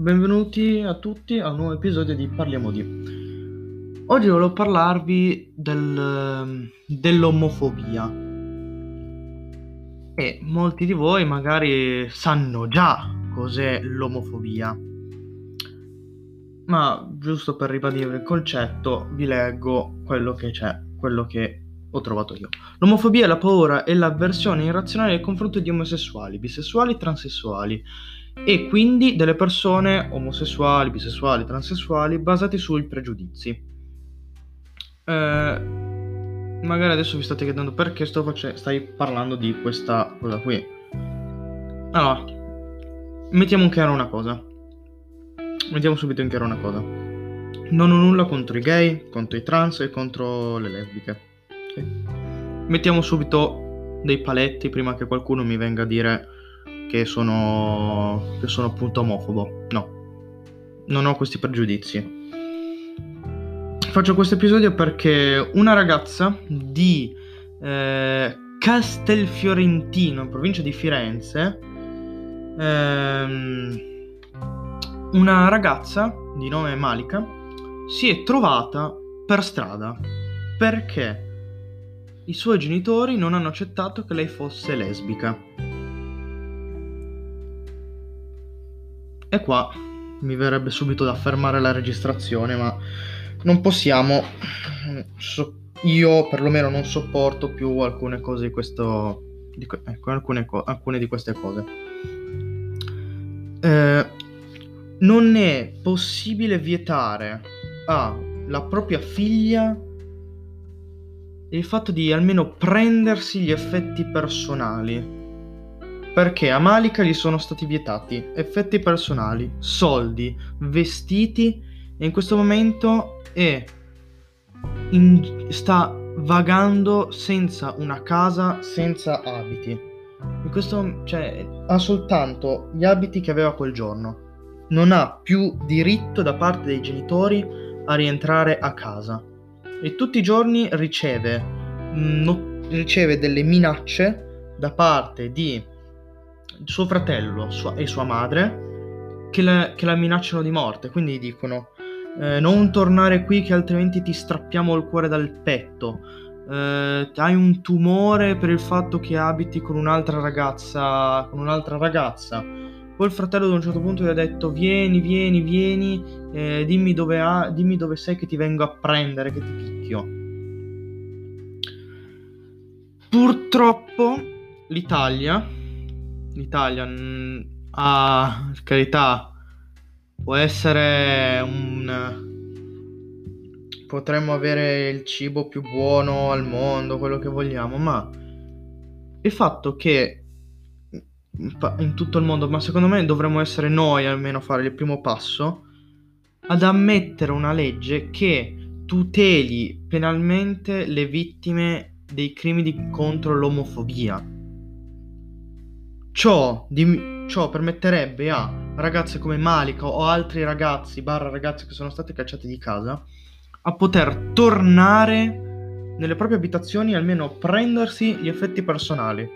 benvenuti a tutti a un nuovo episodio di Parliamo di. Oggi volevo parlarvi del, dell'omofobia. E molti di voi magari sanno già cos'è l'omofobia. Ma giusto per ribadire il concetto, vi leggo quello che c'è, quello che ho trovato io. L'omofobia è la paura e l'avversione irrazionale nei confronti di omosessuali, bisessuali, transessuali e quindi delle persone omosessuali, bisessuali, transessuali basati sui pregiudizi. Eh, magari adesso vi state chiedendo perché face- stai parlando di questa cosa qui. Allora, mettiamo in chiaro una cosa. Mettiamo subito in chiaro una cosa. Non ho nulla contro i gay, contro i trans e contro le lesbiche. Okay. Mettiamo subito dei paletti prima che qualcuno mi venga a dire che sono, che sono appunto omofobo. No, non ho questi pregiudizi. Faccio questo episodio perché una ragazza di eh, Castelfiorentino, in provincia di Firenze, ehm, una ragazza di nome Malika si è trovata per strada perché i suoi genitori non hanno accettato che lei fosse lesbica. E qua mi verrebbe subito da fermare la registrazione, ma non possiamo. So, io perlomeno non sopporto più alcune cose di questo. Di, ecco, alcune, alcune, di queste cose. Eh, non è possibile vietare alla propria figlia il fatto di almeno prendersi gli effetti personali. Perché a Malika gli sono stati vietati effetti personali, soldi, vestiti e in questo momento è in, sta vagando senza una casa, senza abiti. In questo, cioè, ha soltanto gli abiti che aveva quel giorno. Non ha più diritto da parte dei genitori a rientrare a casa e tutti i giorni riceve, mm, no, riceve delle minacce da parte di suo fratello sua, e sua madre che la, che la, minacciano di morte. Quindi dicono eh, non tornare qui che altrimenti ti strappiamo il cuore dal petto. Eh, hai un tumore per il fatto che abiti con un'altra ragazza, con un'altra ragazza poi il fratello ad un certo punto gli ha detto vieni, vieni, vieni, eh, dimmi, dove ha, dimmi dove sei che ti vengo a prendere, che ti picchio. Purtroppo l'Italia, l'Italia mm, ha, carità, può essere un... Potremmo avere il cibo più buono al mondo, quello che vogliamo, ma il fatto che in tutto il mondo, ma secondo me dovremmo essere noi almeno a fare il primo passo ad ammettere una legge che tuteli penalmente le vittime dei crimini contro l'omofobia. Ciò, di, ciò permetterebbe a ragazze come Malika o altri ragazzi, barra ragazze che sono state cacciate di casa, a poter tornare nelle proprie abitazioni e almeno prendersi gli effetti personali.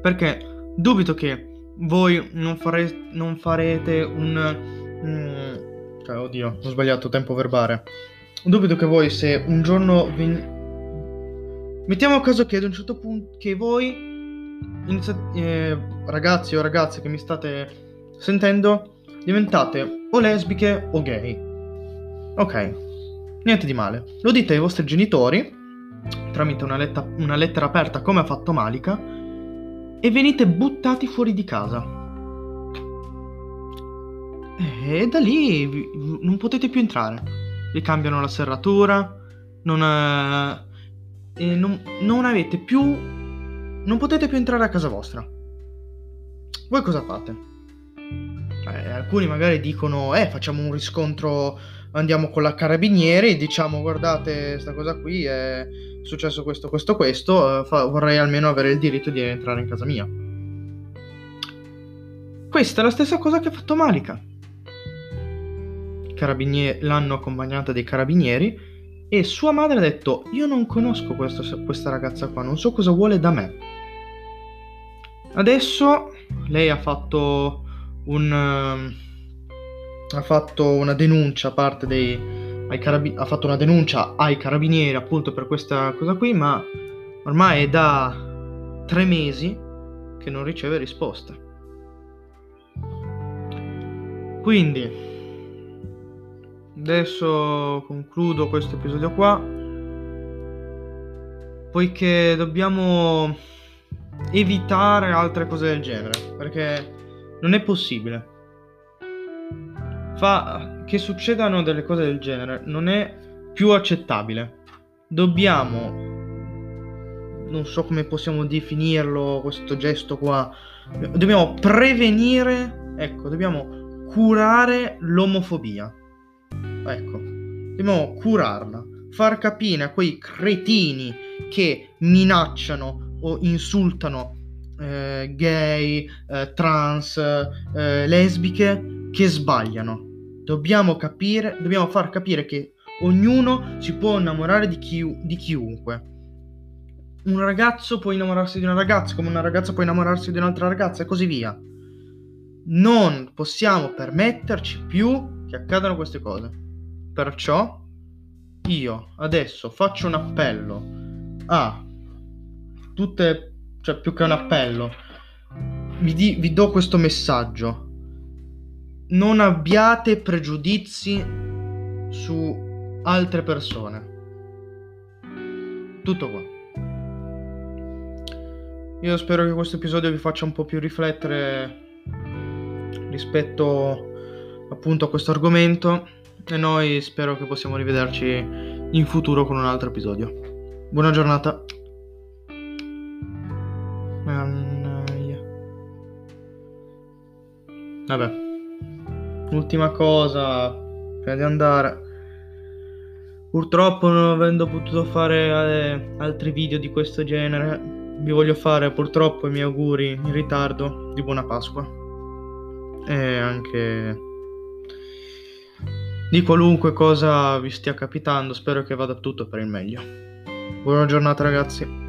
Perché dubito che voi non, fare, non farete un... Mm, cioè, oddio, ho sbagliato tempo verbale. Dubito che voi se un giorno... Ven... Mettiamo a caso che ad un certo punto che voi, iniziate, eh, ragazzi o ragazze che mi state sentendo, diventate o lesbiche o gay. Ok, niente di male. Lo dite ai vostri genitori tramite una, letta, una lettera aperta come ha fatto Malika e venite buttati fuori di casa. E da lì non potete più entrare. Vi cambiano la serratura, non, eh, non, non avete più... non potete più entrare a casa vostra. Voi cosa fate? Eh, alcuni magari dicono, eh, facciamo un riscontro, andiamo con la carabinieri diciamo, guardate, questa cosa qui è successo questo, questo, questo, eh, fa, vorrei almeno avere il diritto di entrare in casa mia. Questa è la stessa cosa che ha fatto Malika. Carabinieri, l'hanno accompagnata dei carabinieri e sua madre ha detto io non conosco questo, questa ragazza qua, non so cosa vuole da me. Adesso lei ha fatto un, uh, ha fatto una denuncia a parte dei ai carabi- ha fatto una denuncia ai carabinieri appunto per questa cosa qui, ma ormai è da tre mesi che non riceve risposte. Quindi adesso concludo questo episodio qua poiché dobbiamo evitare altre cose del genere perché non è possibile. Fa che succedano delle cose del genere non è più accettabile. Dobbiamo non so come possiamo definirlo questo gesto qua dobbiamo prevenire ecco dobbiamo curare l'omofobia. Ecco dobbiamo curarla far capire a quei cretini che minacciano o insultano eh, gay, eh, trans, eh, lesbiche che sbagliano. Dobbiamo capire, dobbiamo far capire che ognuno si può innamorare di, chi, di chiunque. Un ragazzo può innamorarsi di una ragazza, come una ragazza può innamorarsi di un'altra ragazza e così via. Non possiamo permetterci più che accadano queste cose. Perciò io adesso faccio un appello a tutte, cioè più che un appello, vi, di, vi do questo messaggio. Non abbiate pregiudizi su altre persone. Tutto qua. Io spero che questo episodio vi faccia un po' più riflettere rispetto appunto a questo argomento e noi spero che possiamo rivederci in futuro con un altro episodio. Buona giornata. Vabbè. Ultima cosa prima di andare. Purtroppo non avendo potuto fare eh, altri video di questo genere, vi voglio fare purtroppo i miei auguri in ritardo di buona Pasqua. E anche di qualunque cosa vi stia capitando, spero che vada tutto per il meglio. Buona giornata ragazzi.